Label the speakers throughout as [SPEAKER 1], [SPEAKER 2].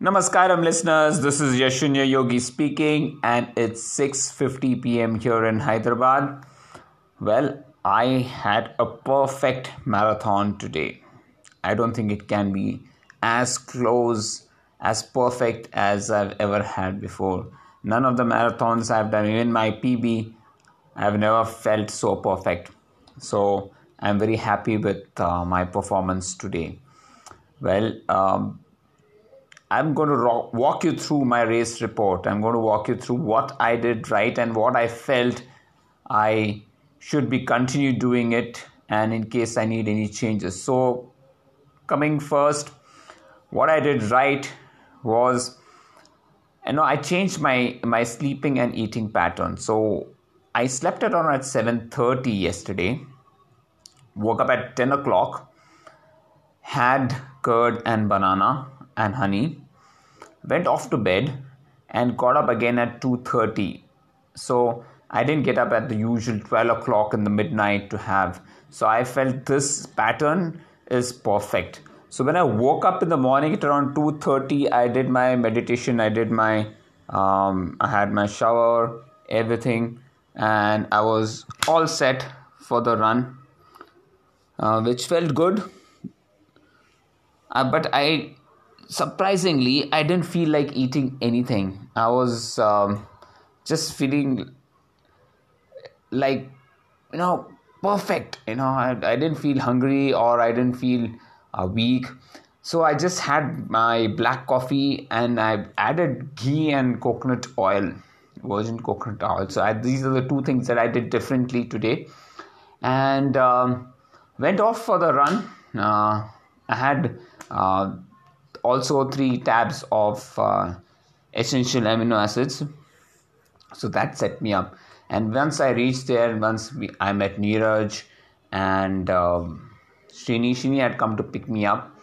[SPEAKER 1] Namaskaram listeners, this is Yashunya Yogi speaking and it's 6:50 p.m. here in Hyderabad. Well, I had a perfect marathon today. I don't think it can be as close as perfect as I've ever had before. None of the marathons I've done, even my PB, I've never felt so perfect. So I'm very happy with uh, my performance today. Well, um, I'm going to ro- walk you through my race report. I'm going to walk you through what I did right and what I felt I should be continue doing it and in case I need any changes. So coming first, what I did right was you know I changed my my sleeping and eating pattern. So I slept at around at 7:30 yesterday. Woke up at 10 o'clock. Had curd and banana and honey went off to bed and got up again at 2.30 so i didn't get up at the usual 12 o'clock in the midnight to have. So i felt this pattern is perfect. So when i woke up in the morning at around 2.30 i did my meditation i did my um, i had my shower everything and i was all set for the run uh, which felt good. Uh, but i surprisingly, I didn't feel like eating anything. I was um, just feeling like, you know, perfect. You know, I, I didn't feel hungry or I didn't feel uh, weak. So I just had my black coffee and I added ghee and coconut oil, virgin coconut oil. So I, these are the two things that I did differently today. And um, went off for the run. Uh, I had uh, also three tabs of uh, essential amino acids. So that set me up. And once i reached there once we, i met neeraj and um, Srini, had come to pick me up.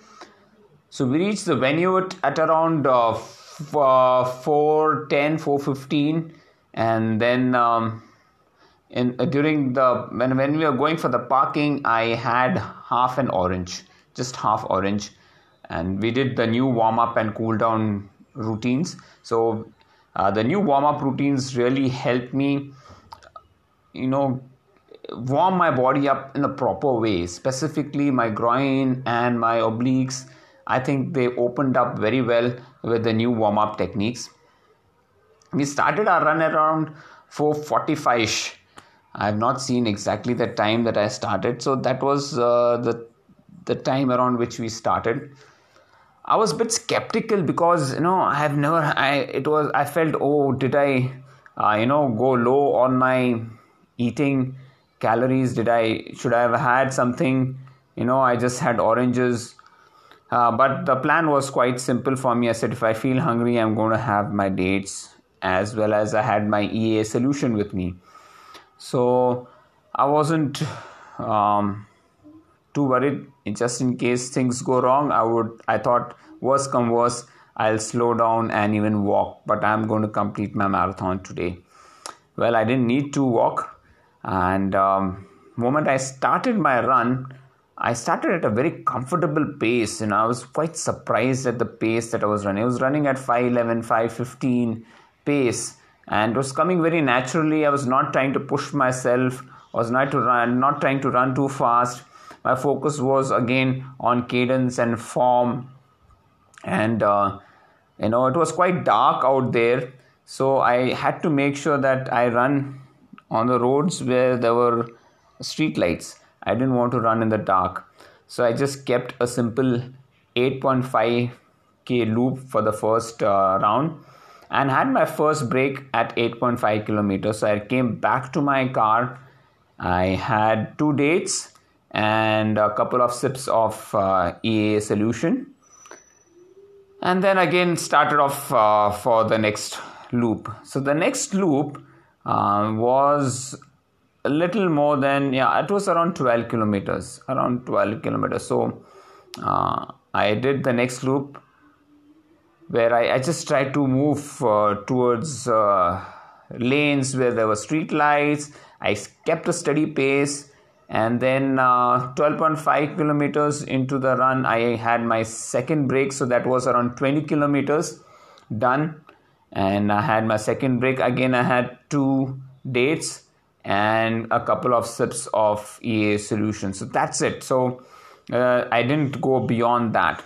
[SPEAKER 1] So we reached the venue at, at around uh, f- uh, 410 415 and then um, in uh, during the when, when we were going for the parking i had half an orange just half orange and we did the new warm up and cool down routines. So uh, the new warm up routines really helped me you know warm my body up in a proper way. Specifically my groin and my obliques i think they opened up very well with the new warm up techniques. We started our run around 4:45ish i have not seen exactly the time that i started. So that was uh, the the time around which we started I was a bit skeptical because you know I have never I it was I felt oh did I uh, you know go low on my eating calories? Did I should I have had something? You know I just had oranges. Uh, but the plan was quite simple for me. I said if I feel hungry I'm going to have my dates as well as I had my EA solution with me. So I wasn't um, too worried. Just in case things go wrong i would i thought worst come worst i'll slow down and even walk. But i'm going to complete my marathon today. Well i didn't need to walk. And um, moment i started my run i started at a very comfortable pace. And i was quite surprised at the pace that i was running. I was running at 511 515 pace. And it was coming very naturally. I was not trying to push myself. I was not to run not trying to run too fast my focus was again on cadence and form. And uh, you know it was quite dark out there. So i had to make sure that i run on the roads where there were street lights. I didn't want to run in the dark. So i just kept a simple 8.5 k loop for the first uh, round and had my first break at 8.5 kilometers. So i came back to my car. I had two dates and a couple of sips of uh, EA solution. And then again started off uh, for the next loop. So the next loop uh, was a little more than, yeah, it was around 12 kilometers, around 12 kilometers. So uh, I did the next loop where I, I just tried to move uh, towards uh, lanes where there were street lights. I kept a steady pace and then uh, 12.5 kilometers into the run i had my second break. So that was around 20 kilometers done. And i had my second break. Again i had two dates and a couple of sips of ea solution. So that's it. So uh, i didn't go beyond that.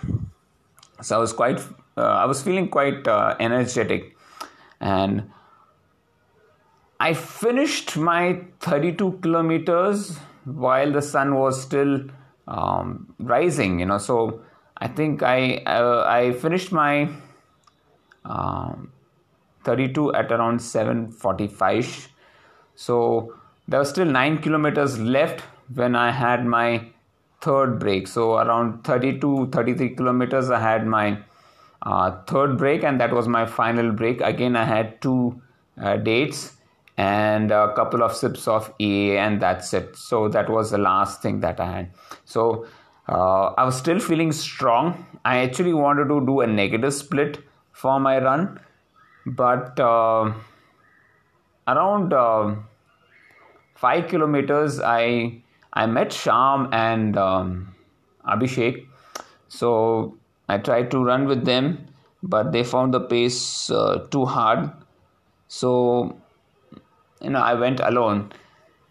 [SPEAKER 1] So i was quite uh, i was feeling quite uh, energetic. And i finished my 32 kilometers while the sun was still um, rising you know. So i think i uh, i finished my um, 32 at around 7:45 so there was still 9 kilometers left when i had my third break. So around 32 33 kilometers i had my uh, third break and that was my final break. Again i had two uh, dates and a couple of sips of EA, and that's it. So that was the last thing that I had. So uh, I was still feeling strong. I actually wanted to do a negative split for my run, but uh, around uh, five kilometers, I I met Sham and um, Abhishek. So I tried to run with them, but they found the pace uh, too hard. So you know i went alone.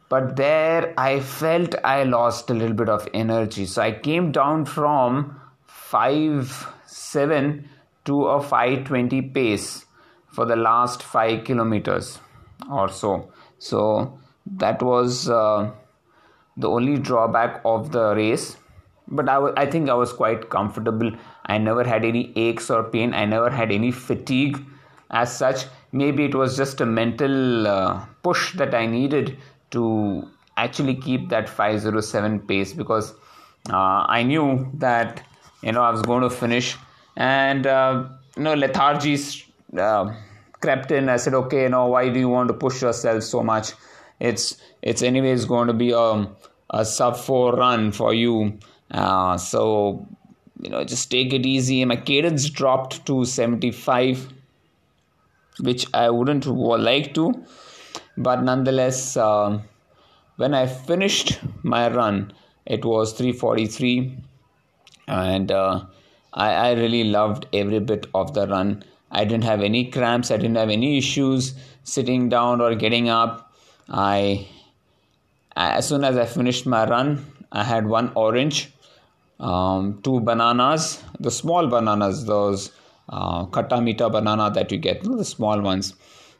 [SPEAKER 1] But there i felt i lost a little bit of energy. So i came down from 5 7 to a 520 pace for the last 5 kilometers or so. So that was uh, the only drawback of the race. But I, w- I think i was quite comfortable. I never had any aches or pain. I never had any fatigue as such maybe it was just a mental uh, push that i needed to actually keep that 507 pace because uh, i knew that you know i was going to finish. And uh, you know lethargy uh, crept in. I said okay you know why do you want to push yourself so much? It's it's anyways going to be a, a sub 4 run for you. Uh, so you know just take it easy. My cadence dropped to 75 which I wouldn't like to. But nonetheless, uh, when I finished my run, it was 343, and uh, I, I really loved every bit of the run. I didn't have any cramps, I didn't have any issues sitting down or getting up. I as soon as I finished my run, I had one orange, um, two bananas, the small bananas, those uh, Khatta banana that you get, the small ones.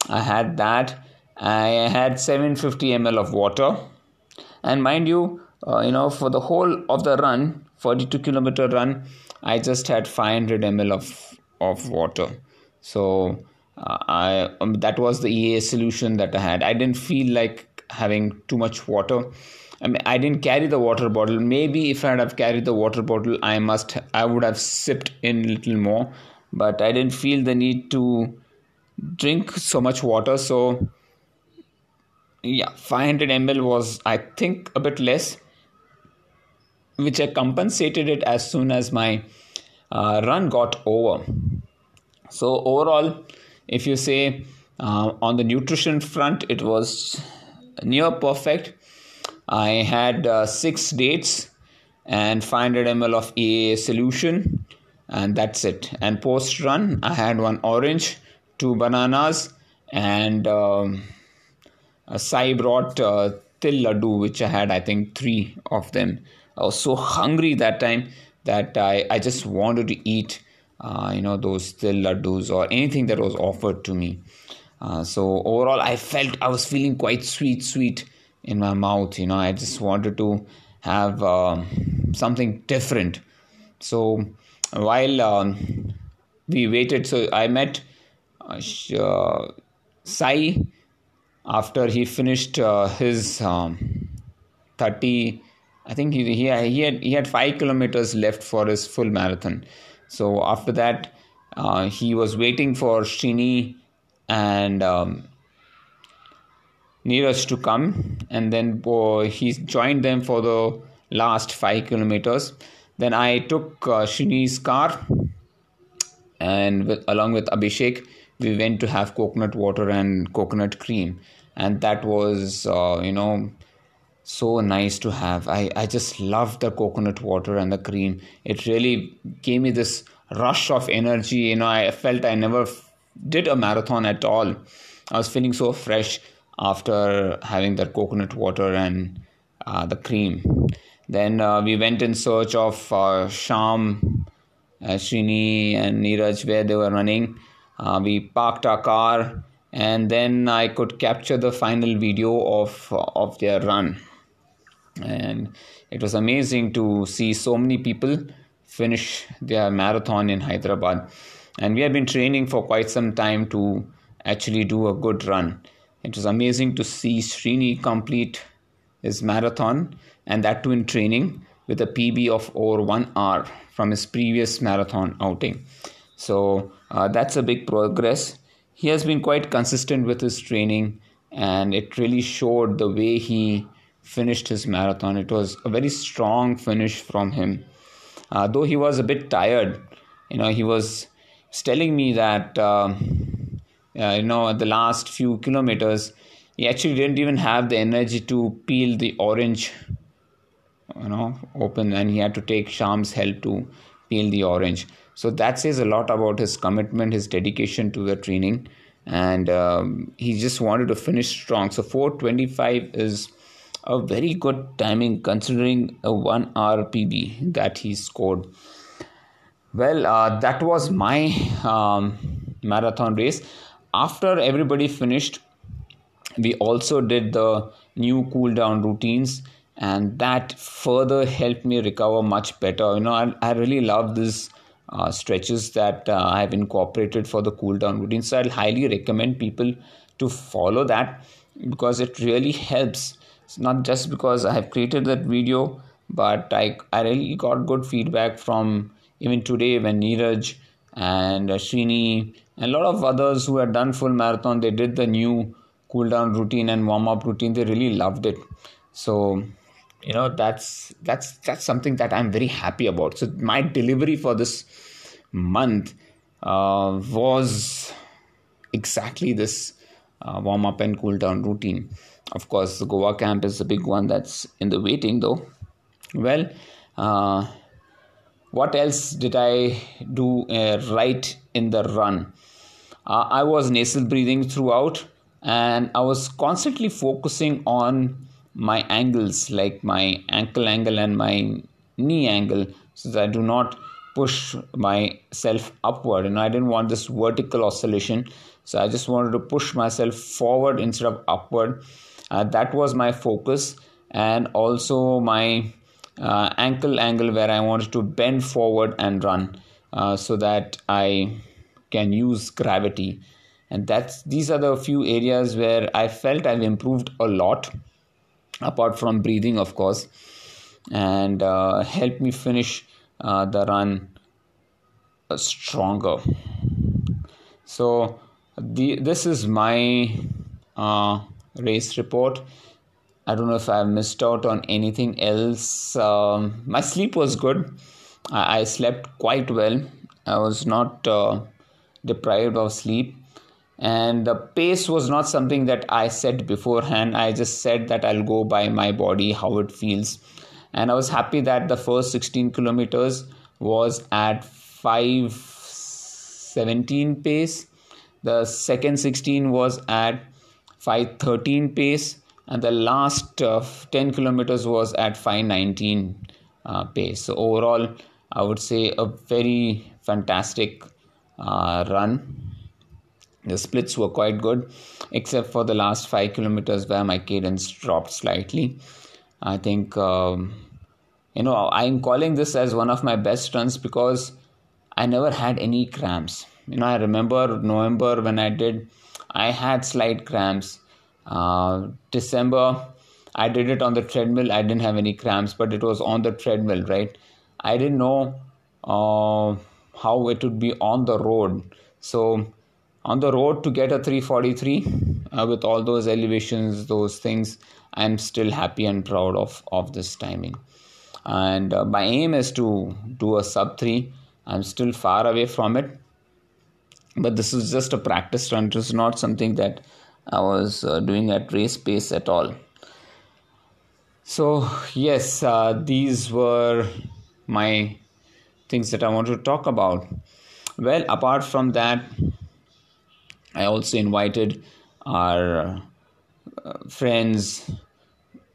[SPEAKER 1] I had that. I had 750 ml of water, and mind you, uh, you know, for the whole of the run, 42 kilometer run, I just had 500 ml of of water. So uh, I um, that was the EA solution that I had. I didn't feel like having too much water. I mean, I didn't carry the water bottle. Maybe if I had have carried the water bottle, I must I would have sipped in a little more but I didn't feel the need to drink so much water. So, yeah, 500 ml was, I think, a bit less, which I compensated it as soon as my uh, run got over. So, overall, if you say uh, on the nutrition front, it was near perfect. I had uh, six dates and 500 ml of EAA solution and that's it. And post run i had one orange two bananas and um, a sai brought uh, laddu which i had i think three of them. I was so hungry that time that i, I just wanted to eat uh, you know those til laddus or anything that was offered to me. Uh, so overall i felt i was feeling quite sweet sweet in my mouth you know. I just wanted to have um, something different. So while um, we waited, so I met uh, uh, Sai after he finished uh, his um, 30 I think he, he, he, had, he had five kilometers left for his full marathon. So after that, uh, he was waiting for Srini and um, Neeraj to come, and then uh, he joined them for the last five kilometers. Then I took uh, Shrini's car and with, along with Abhishek, we went to have coconut water and coconut cream. And that was, uh, you know, so nice to have. I, I just loved the coconut water and the cream. It really gave me this rush of energy. You know, I felt I never f- did a marathon at all. I was feeling so fresh after having that coconut water and uh, the cream. Then uh, we went in search of uh, Sham, uh, Srini, and Neeraj where they were running. Uh, we parked our car and then I could capture the final video of of their run. And it was amazing to see so many people finish their marathon in Hyderabad. And we have been training for quite some time to actually do a good run. It was amazing to see Srini complete his marathon and that too in training with a PB of over one hour from his previous marathon outing. So uh, that's a big progress he has been quite consistent with his training and it really showed the way he finished his marathon. It was a very strong finish from him. Uh, though he was a bit tired, you know, he was telling me that, uh, uh, you know, the last few kilometers, he actually didn't even have the energy to peel the orange, you know, open, and he had to take Sham's help to peel the orange. So that says a lot about his commitment, his dedication to the training, and um, he just wanted to finish strong. So 425 is a very good timing considering a one hour PB that he scored. Well, uh, that was my um, marathon race. After everybody finished, we also did the new cool down routines and that further helped me recover much better you know i, I really love this uh, stretches that uh, I have incorporated for the cool down routine. So I'll highly recommend people to follow that because it really helps. It's not just because I have created that video, but I, I really got good feedback from even today when Neeraj and uh, and a lot of others who had done full marathon, they did the new cool down routine and warm up routine. They really loved it. So you know that's that's that's something that i'm very happy about so my delivery for this month uh, was exactly this uh, warm up and cool down routine of course the goa camp is the big one that's in the waiting though well uh, what else did i do uh, right in the run uh, i was nasal breathing throughout and i was constantly focusing on my angles like my ankle angle and my knee angle so that I do not push myself upward. And I didn't want this vertical oscillation so I just wanted to push myself forward instead of upward. Uh, that was my focus. And also my uh, ankle angle where I wanted to bend forward and run uh, so that I can use gravity and that's these are the few areas where I felt I've improved a lot apart from breathing of course and uh, help me finish uh, the run uh, stronger. So the, this is my uh, race report. I don't know if i missed out on anything else. Um, my sleep was good. I, I, slept quite well. I was not uh, deprived of sleep and the pace was not something that i set beforehand. I just said that i'll go by my body how it feels. And i was happy that the first 16 kilometers was at 517 pace. The second 16 was at 513 pace. And the last uh, 10 kilometers was at 519 uh, pace. So overall i would say a very fantastic uh, run the splits were quite good, except for the last five kilometers where my cadence dropped slightly. I think, um, you know, I'm calling this as one of my best runs because I never had any cramps. You know, I remember November when I did, I had slight cramps. Uh, December, I did it on the treadmill. I didn't have any cramps, but it was on the treadmill, right? I didn't know uh, how it would be on the road. So on the road to get a 343 uh, with all those elevations those things i'm still happy and proud of of this timing. And uh, my aim is to do a sub 3 i'm still far away from it. But this is just a practice run. It is not something that i was uh, doing at race pace at all. So, yes, uh, these were my things that I want to talk about. Well, apart from that, I also invited our uh, friends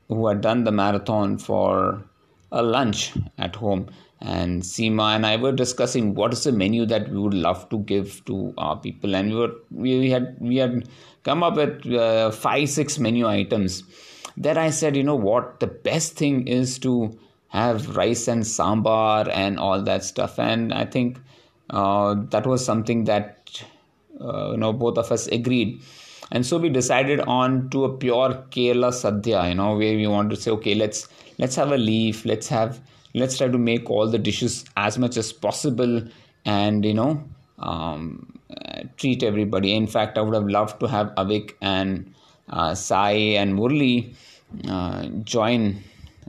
[SPEAKER 1] who had done the marathon for a lunch at home. And Seema and I were discussing what is the menu that we would love to give to our people. And we were we had we had come up with uh, five six menu items. Then I said you know what? The best thing is to have rice and sambar and all that stuff. And I think uh, that was something that uh, you know both of us agreed. And so we decided on to a pure Kerala sadhya you know where we want to say okay let's let's have a leaf let's have let's try to make all the dishes as much as possible and you know um, uh, treat everybody. In fact i would have loved to have avik and uh, sai and murli uh, join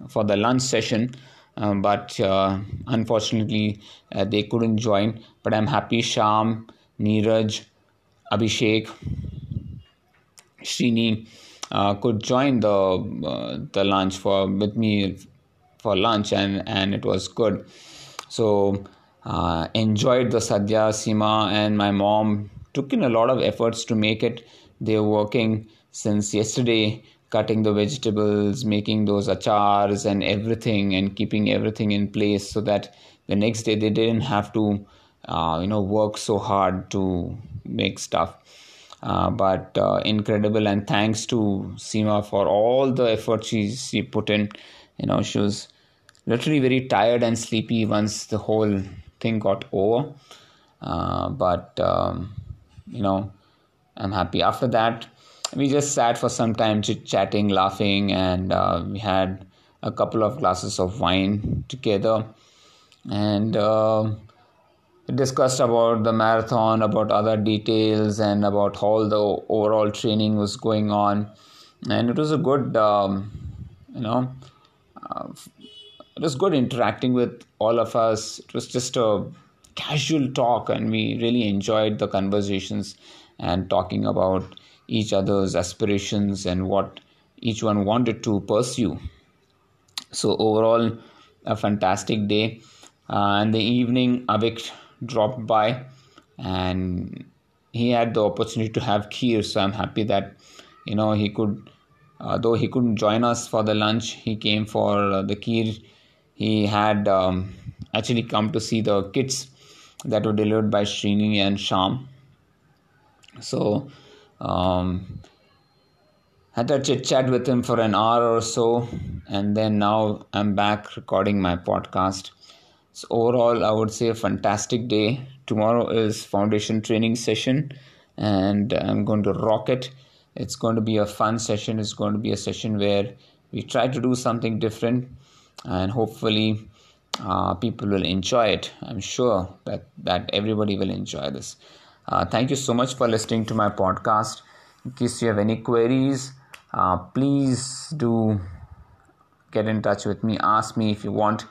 [SPEAKER 1] for the lunch session um, but uh, unfortunately uh, they couldn't join. But i'm happy sham neeraj abhishek Srini uh, could join the uh, the lunch for with me for lunch and and it was good. So uh, enjoyed the sadhya sima and my mom took in a lot of efforts to make it. They were working since yesterday cutting the vegetables making those achars and everything and keeping everything in place so that the next day they didn't have to uh, you know work so hard to make stuff uh, but uh, incredible and thanks to Seema for all the effort she she put in. You know, she was literally very tired and sleepy once the whole thing got over. Uh, but um, you know, I'm happy. After that, we just sat for some time, chit chatting, laughing, and uh, we had a couple of glasses of wine together, and discussed about the marathon, about other details, and about how the overall training was going on. And it was a good, um, you know, uh, it was good interacting with all of us. It was just a casual talk, and we really enjoyed the conversations and talking about each other's aspirations and what each one wanted to pursue. So, overall, a fantastic day. Uh, in the evening, Avik dropped by and he had the opportunity to have kheer so i'm happy that you know he could uh, though he couldn't join us for the lunch he came for uh, the kheer he had um, actually come to see the kits that were delivered by Srini and Sham. So um, had a chit chat with him for an hour or so and then now i'm back recording my podcast so overall, I would say a fantastic day. Tomorrow is foundation training session, and I'm going to rock it. It's going to be a fun session. It's going to be a session where we try to do something different, and hopefully, uh, people will enjoy it. I'm sure that that everybody will enjoy this. Uh, thank you so much for listening to my podcast. In case you have any queries, uh, please do get in touch with me. Ask me if you want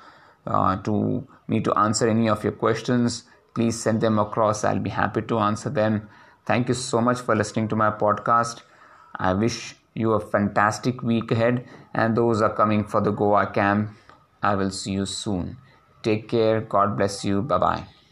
[SPEAKER 1] uh, to me to answer any of your questions, please send them across. I'll be happy to answer them. Thank you so much for listening to my podcast. I wish you a fantastic week ahead, and those are coming for the Goa camp. I will see you soon. Take care. God bless you. Bye bye.